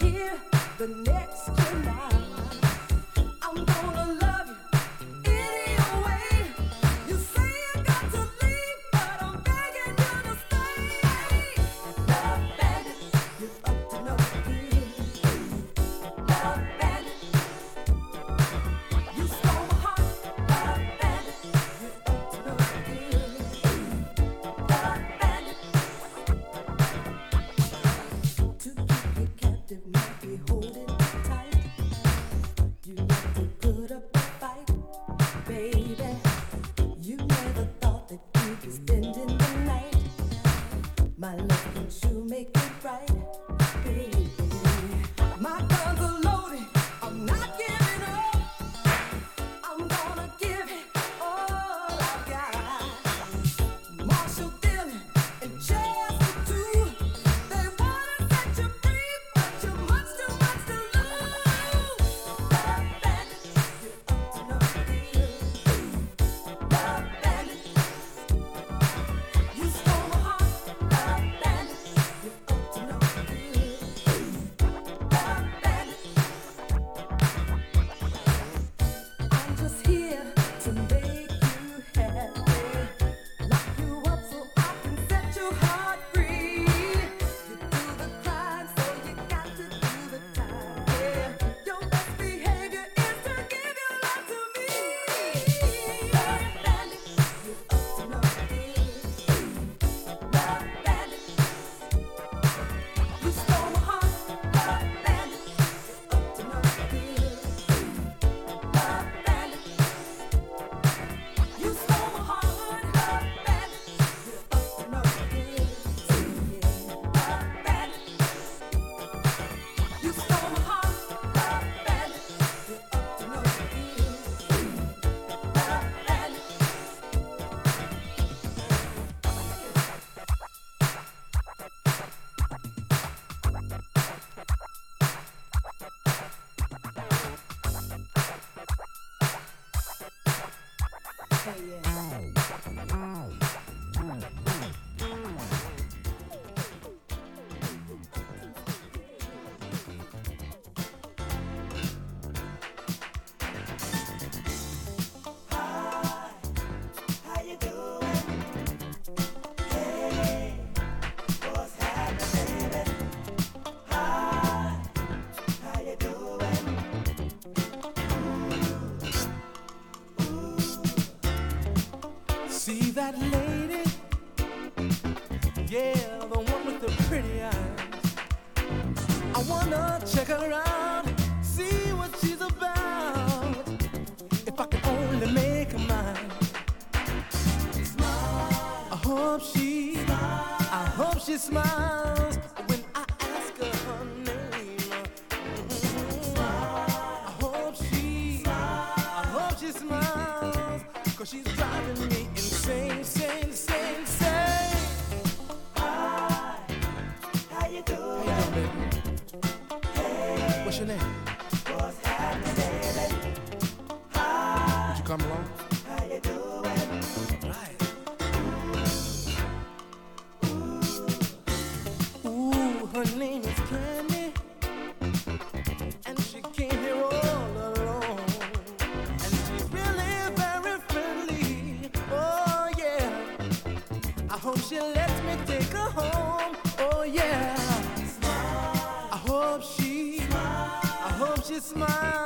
here the next July. that look. She smiles